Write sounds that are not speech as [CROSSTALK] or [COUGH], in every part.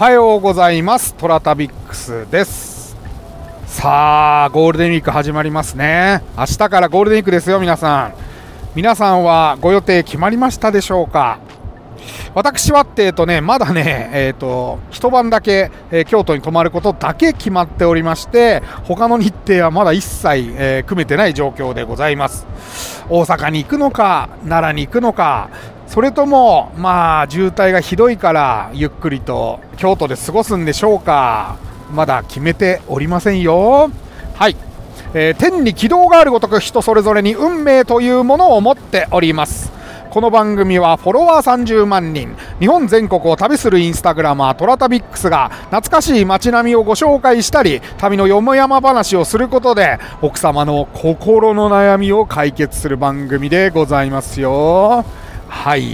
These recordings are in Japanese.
おはようございます。トラタビックスです。さあゴールデンウィーク始まりますね。明日からゴールデンウィークですよ皆さん。皆さんはご予定決まりましたでしょうか？私はってえとねまだねえっ、ー、と一晩だけ、えー、京都に泊まることだけ決まっておりまして他の日程はまだ一切、えー、組めてない状況でございます。大阪に行くのか奈良に行くのかそれともまあ渋滞がひどいからゆっくりと京都で過ごすんでしょうか。まだ決めておりませんよ。はい、えー、天に軌道があるごとく人それぞれに運命というものを持っております。この番組はフォロワー30万人。日本全国を旅するインスタグラマートラタビックスが懐かしい街並みをご紹介したり旅のよもやま話をすることで奥様の心の悩みを解決する番組でございますよ。はい。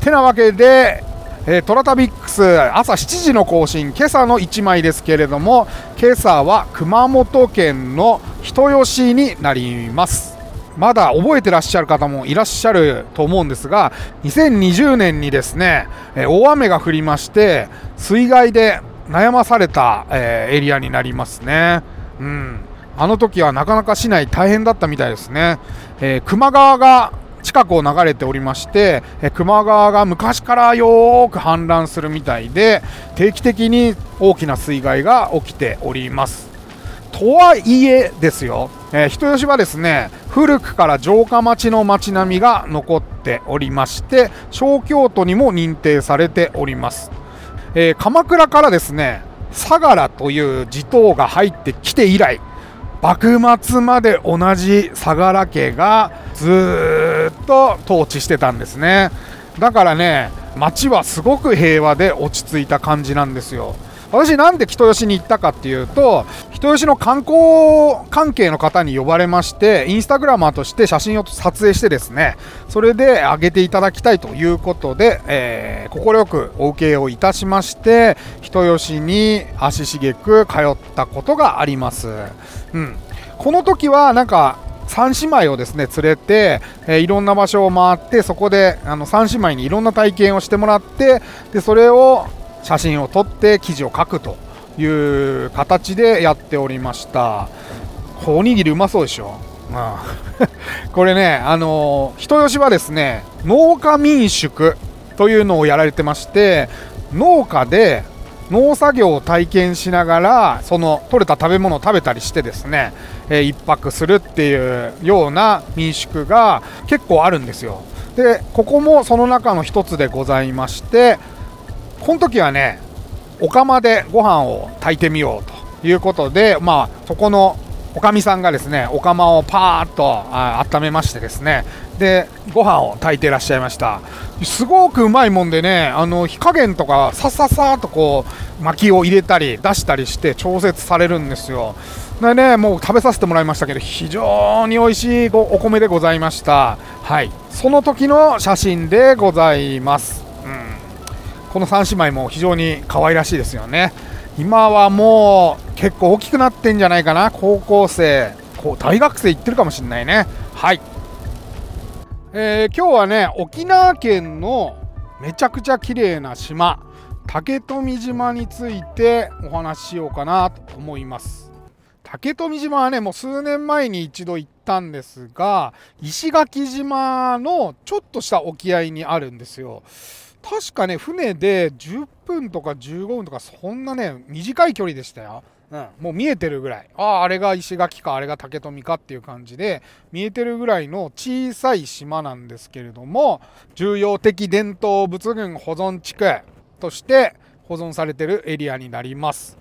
てなわけで、えー、トラタビックス朝7時の更新今朝の1枚ですけれども今朝は熊本県の人吉になります。まだ覚えてらっしゃる方もいらっしゃると思うんですが2020年にですね、えー、大雨が降りまして水害で悩まされた、えー、エリアになりますね。うん。あの時はなかなか市内大変だったみたいですね、えー、球磨川が近くを流れておりましてえ球磨川が昔からよく氾濫するみたいで定期的に大きな水害が起きております。とはいえですよ、えー、人吉はですね古くから城下町の町並みが残っておりまして小京都にも認定されております、えー、鎌倉からですね相良という地頭が入ってきて以来幕末まで同じ相良家がずっと統治してたんですね。だからね町はすごく平和で落ち着いた感じなんですよ。私なんで人吉に行ったかっていうと人吉の観光関係の方に呼ばれましてインスタグラマーとして写真を撮影してですねそれで上げていただきたいということで快、えー、くお受けをいたしまして人吉に足しげく通ったことがあります。うん、この時はなんか3姉妹をですね連れて、えー、いろんな場所を回ってそこであの3姉妹にいろんな体験をしてもらってでそれを写真を撮って記事を書くという形でやっておりました。おにぎりうまそうでしょ、まあ、[LAUGHS] これねあの人吉はですね農家民宿というのをやられてまして農家で農作業を体験しながらその取れた食べ物を食べたりしてですね、えー、1泊するっていうような民宿が結構あるんですよ。でここもその中の一つでございましてこの時はねお釜でご飯を炊いてみようということでまあそこのおかみさんがですねお釜をパーッと温めましてですねでご飯を炊いていらっしゃいました。すごくうまいもんでねあの火加減とかさささっとこう薪を入れたり出したりして調節されるんですよ。でねもう食べさせてもらいましたけど非常に美味しいお米でございました。はい。その時の写真でございます、うん、この3姉妹も非常に可愛らしいですよね。今はもう結構大きくなってんじゃないかな高校生。大学生行ってるかもしれないね。はい、えー、今日はね沖縄県のめちゃくちゃ綺麗な島竹富島についてお話ししようかなと思います。竹富島はねもう数年前に一度行ったんですが石垣島のちょっとした沖合にあるんですよ。確かね船で10分とか15分とかそんなね短い距離でしたよ、うん、もう見えてるぐらい。あああれが石垣かあれが竹富かっていう感じで見えてるぐらいの小さい島なんですけれども重要的伝統物群保存地区として保存されてるエリアになります。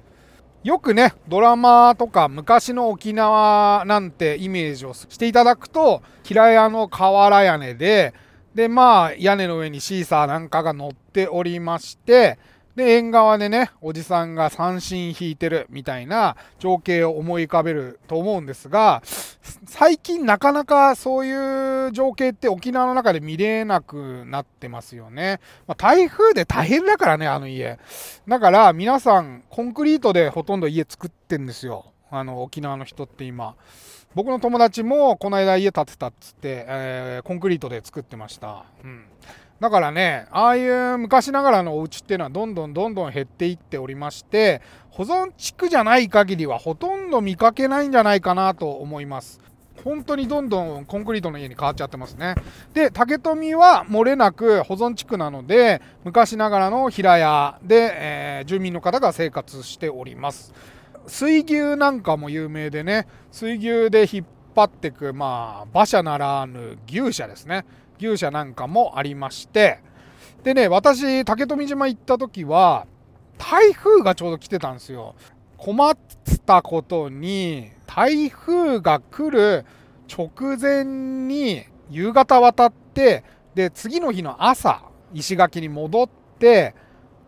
よくねドラマとか昔の沖縄なんてイメージをしていただくと平屋の瓦屋根でで、まあ、屋根の上にシーサーなんかが乗っておりまして、で、縁側でね、おじさんが三振引いてるみたいな情景を思い浮かべると思うんですが、最近なかなかそういう情景って沖縄の中で見れなくなってますよね。まあ、台風で大変だからね、あの家。だから皆さん、コンクリートでほとんど家作ってんですよ。あの、沖縄の人って今。僕の友達もこの間家建てたっつって、えー、コンクリートで作ってました。うん。だからね、ああいう昔ながらのお家っていうのはどんどんどんどん減っていっておりまして、保存地区じゃない限りはほとんど見かけないんじゃないかなと思います。本当にどんどんコンクリートの家に変わっちゃってますね。で、竹富は漏れなく保存地区なので、昔ながらの平屋で、えー、住民の方が生活しております。水牛なんかも有名でね、水牛で引っ張ってく、まあ、馬車ならぬ牛車ですね。牛舎なんかもありまして、でね、私、竹富島行った時は、台風がちょうど来てたんですよ。困ったことに、台風が来る直前に夕方渡って、で、次の日の朝、石垣に戻って、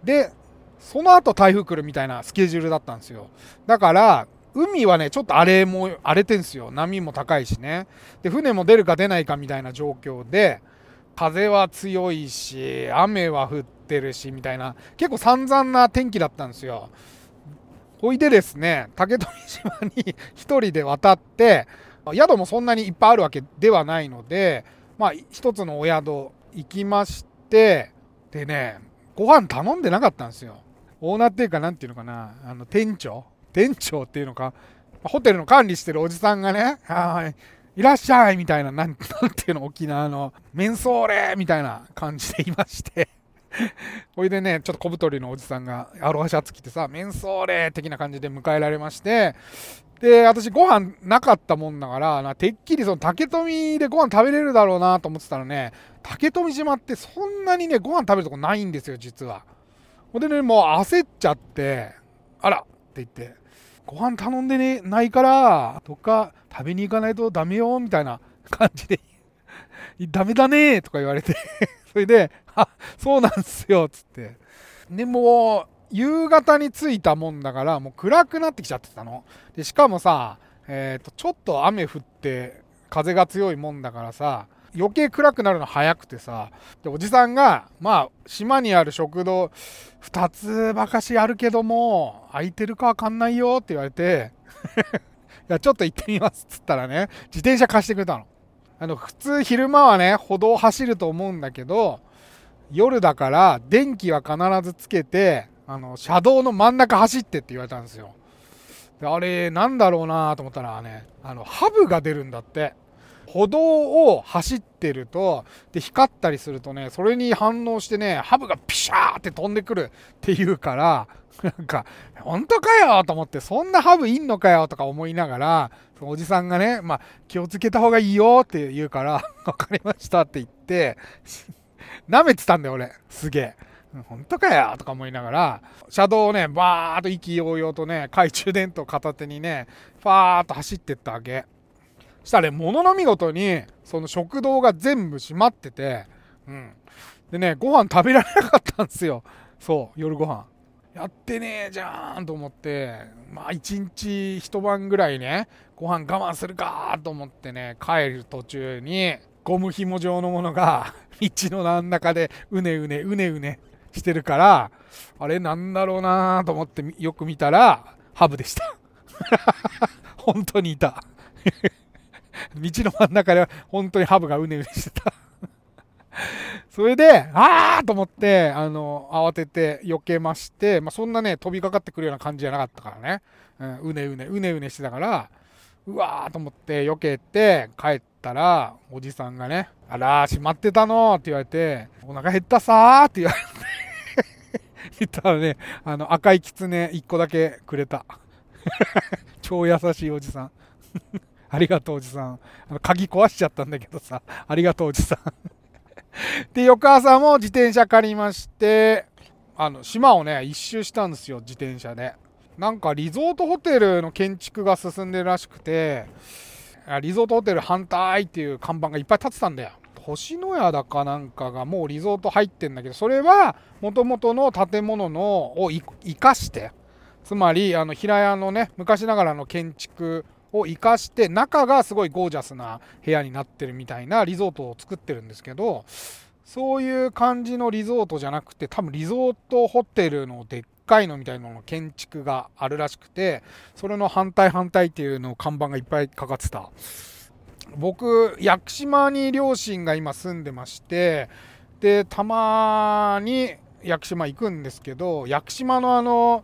で、その後台風来るみたいなスケジュールだったんですよ。だから、海はね、ちょっと荒れも、荒れてんすよ。波も高いしね。で、船も出るか出ないかみたいな状況で、風は強いし、雨は降ってるし、みたいな、結構散々な天気だったんですよ。ほいでですね、竹富島に [LAUGHS] 1人で渡って、宿もそんなにいっぱいあるわけではないので、まあ、一つのお宿行きまして、でね、ご飯頼んでなかったんですよ。オーナーっていうか、なんていうのかな、あの、店長店長っていうのか、ホテルの管理してるおじさんがね、はい、いらっしゃいみたいな、なん [LAUGHS] なんていうの、沖縄の、メンソーレみたいな感じでいまして [LAUGHS] ほいでね、ちょっと小太りのおじさんがアロハシャツ着てさ、メンソーレ的な感じで迎えられまして、で、私ご飯なかったもんだから、なてっきりその竹富でご飯食べれるだろうなと思ってたらね、竹富島ってそんなにね、ご飯食べるとこないんですよ、実は。ほんでね、もう焦っちゃって、あらって言って、ご飯頼んでねないからどっか食べに行かないとダメよみたいな感じで [LAUGHS] ダメだねとか言われて [LAUGHS] それであそうなんすよつって。でも夕方に着いたもんだからもう暗くなってきちゃってたの。でしかもさえっ、ー、とちょっと雨降って風が強いもんだからさ余計暗くなるの早くてさ。でおじさんがまあ島にある食堂2つばかしあるけども空いてるかわかんないよって言われて [LAUGHS] いやちょっと行ってみますっつったらね自転車貸してくれたの。あの普通昼間はね歩道走ると思うんだけど夜だから電気は必ずつけてあの車道の真ん中走ってって言われたんですよ。であれなんだろうなと思ったらねあのハブが出るんだって。歩道を走ってると、で、光ったりするとね、それに反応してね、ハブがピシャーって飛んでくるっていうから、なんか、本当かよと思って、そんなハブいんのかよとか思いながら、そのおじさんがね、まあ、気をつけた方がいいよって言うから、[LAUGHS] わかりましたって言って、舐めてたんだよ、俺。すげえ。本当かよとか思いながら、車道をね、バーっと意気揚々とね、懐中電灯片手にね、ファーっと走ってったわけ。したらね、ものの見事に、その食堂が全部閉まってて、うん。でね、ご飯食べられなかったんですよ。そう、夜ご飯。やってねえじゃんと思って、まあ一日一晩ぐらいね、ご飯我慢するかと思ってね、帰る途中に、ゴム紐状のものが [LAUGHS] 道の真ん中でうねうねうねうねしてるから、あれなんだろうなと思ってよく見たら、ハブでした [LAUGHS] 本当にいた [LAUGHS] 道の真ん中で本当にハブがうねうねしてた [LAUGHS] それで、あーと思って、あの、慌てて避けまして、まあ、そんなね、飛びかかってくるような感じじゃなかったからね。うん、うねうね、うねうねしてたから、うわーと思って避けて帰ったら、おじさんがね、あらー、閉まってたの？って言われて、お腹減ったさーって言われて [LAUGHS] 言ったらね、あの、赤いキツネ1個だけくれた。超優しいおじさんありがとうおじさん。あの鍵壊しちゃったんだけどさ、ありがとうおじさん。で、翌朝も自転車借りまして、あの、島をね、一周したんですよ、自転車で。なんかリゾートホテルの建築が進んでるらしくて、リゾートホテル反対っていう看板がいっぱい立ってたんだよ。星のやだかなんかがもうリゾート入ってんだけど、それは元々の建物のを生かして、つまりあの平屋のね、昔ながらの建築を生かして中がすごいゴージャスな部屋になってるみたいなリゾートを作ってるんですけどそういう感じのリゾートじゃなくて多分リゾートホテルのでっかいのみたいなの建築があるらしくてそれの反対反対っていうのを看板がいっぱいかかってた。僕屋久島に両親が今住んでましてでたまに屋久島行くんですけど屋久島のあの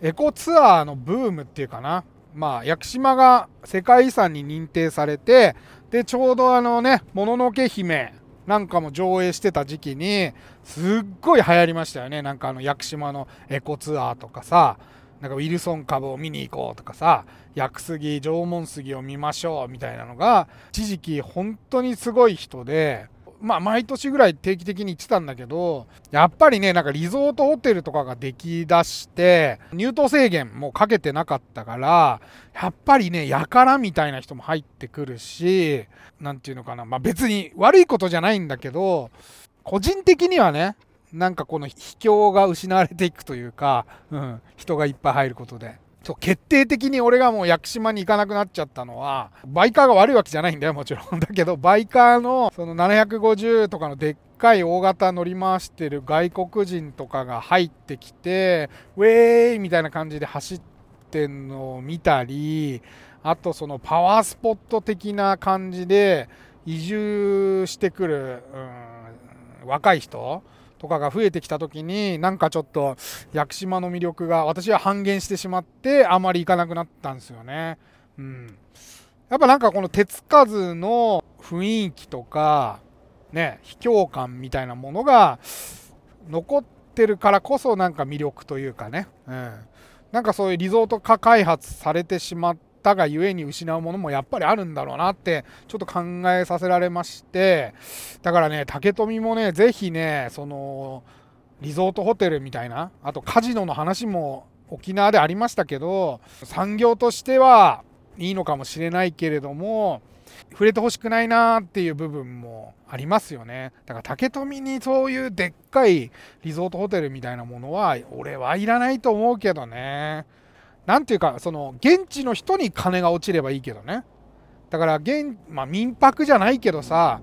エコツアーのブームっていうかな。まあ屋久島が世界遺産に認定されてでちょうどあのね「もののけ姫」なんかも上映してた時期にすっごい流行りましたよね。なんかあの屋久島のエコツアーとかさなんかウィルソン株を見に行こうとかさ屋久杉縄文杉を見ましょうみたいなのが一時期本当にすごい人でまあ毎年ぐらい定期的に行ってたんだけどやっぱりねなんかリゾートホテルとかができだして入島制限もかけてなかったからやっぱりねやからみたいな人も入ってくるし何て言うのかなまあ別に悪いことじゃないんだけど個人的にはねなんかこの秘境が失われていくというか、うん、人がいっぱい入ることで。そう決定的に俺がもう屋久島に行かなくなっちゃったのはバイカーが悪いわけじゃないんだよもちろん。[LAUGHS] だけどバイカーのその750とかのでっかい大型乗り回してる外国人とかが入ってきてウェーイみたいな感じで走ってんのを見たりあとそのパワースポット的な感じで移住してくる、うん、若い人とかが増えてきた時になんかちょっと屋久島の魅力が私は半減してしまってあまり行かなくなったんですよね。うん、やっぱなんかこの手つかずの雰囲気とかね秘境感みたいなものが残ってるからこそなんか魅力というかね、うん、なんかそういうリゾート化開発されてしまってったがゆえに失うものもやっぱりあるんだろうなってちょっと考えさせられましてだからね竹富もね是非ねそのリゾートホテルみたいなあとカジノの話も沖縄でありましたけど産業としてはいいのかもしれないけれども触れてほしくないなっていう部分もありますよね。だから竹富にそういうでっかいリゾートホテルみたいなものは俺はいらないと思うけどね。何ていうかその現地の人に金が落ちればいいけどね。だから現、まあ、民泊じゃないけどさ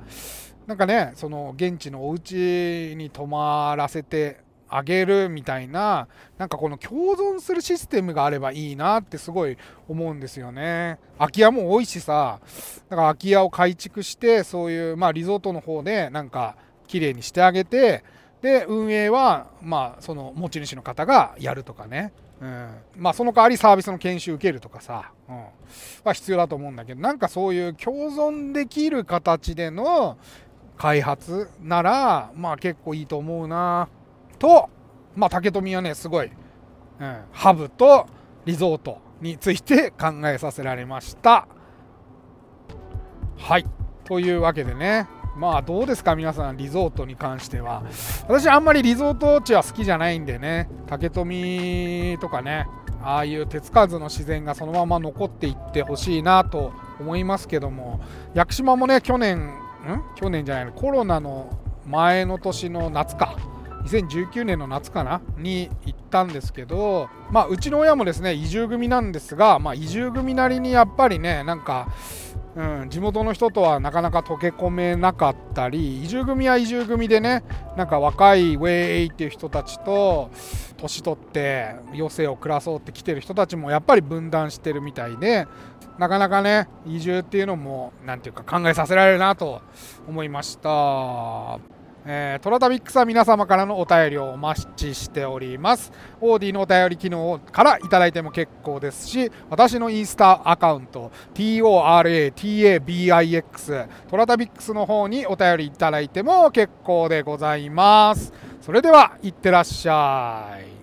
なんかねその現地のお家に泊まらせてあげるみたいななんかこの共存するシステムがあればいいなってすごい思うんですよね。空き家も多いしさだから空き家を改築してそういうまあリゾートの方でなんか綺麗にしてあげてで運営はまあその持ち主の方がやるとかね。うん、まあその代わりサービスの研修受けるとかさ、うん、は必要だと思うんだけどなんかそういう共存できる形での開発ならまあ結構いいと思うな。とまあ竹富はねすごい、うん、ハブとリゾートについて考えさせられました。はい。というわけでね。まあどうですか皆さんリゾートに関しては。私あんまりリゾート地は好きじゃないんでね。竹富とかね。ああいう手つかずの自然がそのまま残っていってほしいなと思いますけども。屋久島もね去年ん？去年じゃないの。コロナの前の年の夏か。2019年の夏かな？に行ったんですけど、まあ、うちの親もですね移住組なんですが、まあ、移住組なりにやっぱりねなんかうん、地元の人とはなかなか溶け込めなかったり移住組は移住組でねなんか若いウェイっていう人たちと年取って余生を暮らそうって来てる人たちもやっぱり分断してるみたいでなかなかね移住っていうのも何ていうか考えさせられるなと思いました。えー、トラタビックスは皆様からのお便りをお待ちしております。オーディのお便り機能からいただいても結構ですし、私のインスタアカウント、TORATABIX、トラタビックスの方にお便りいただいても結構でございます。それでは、いってらっしゃい。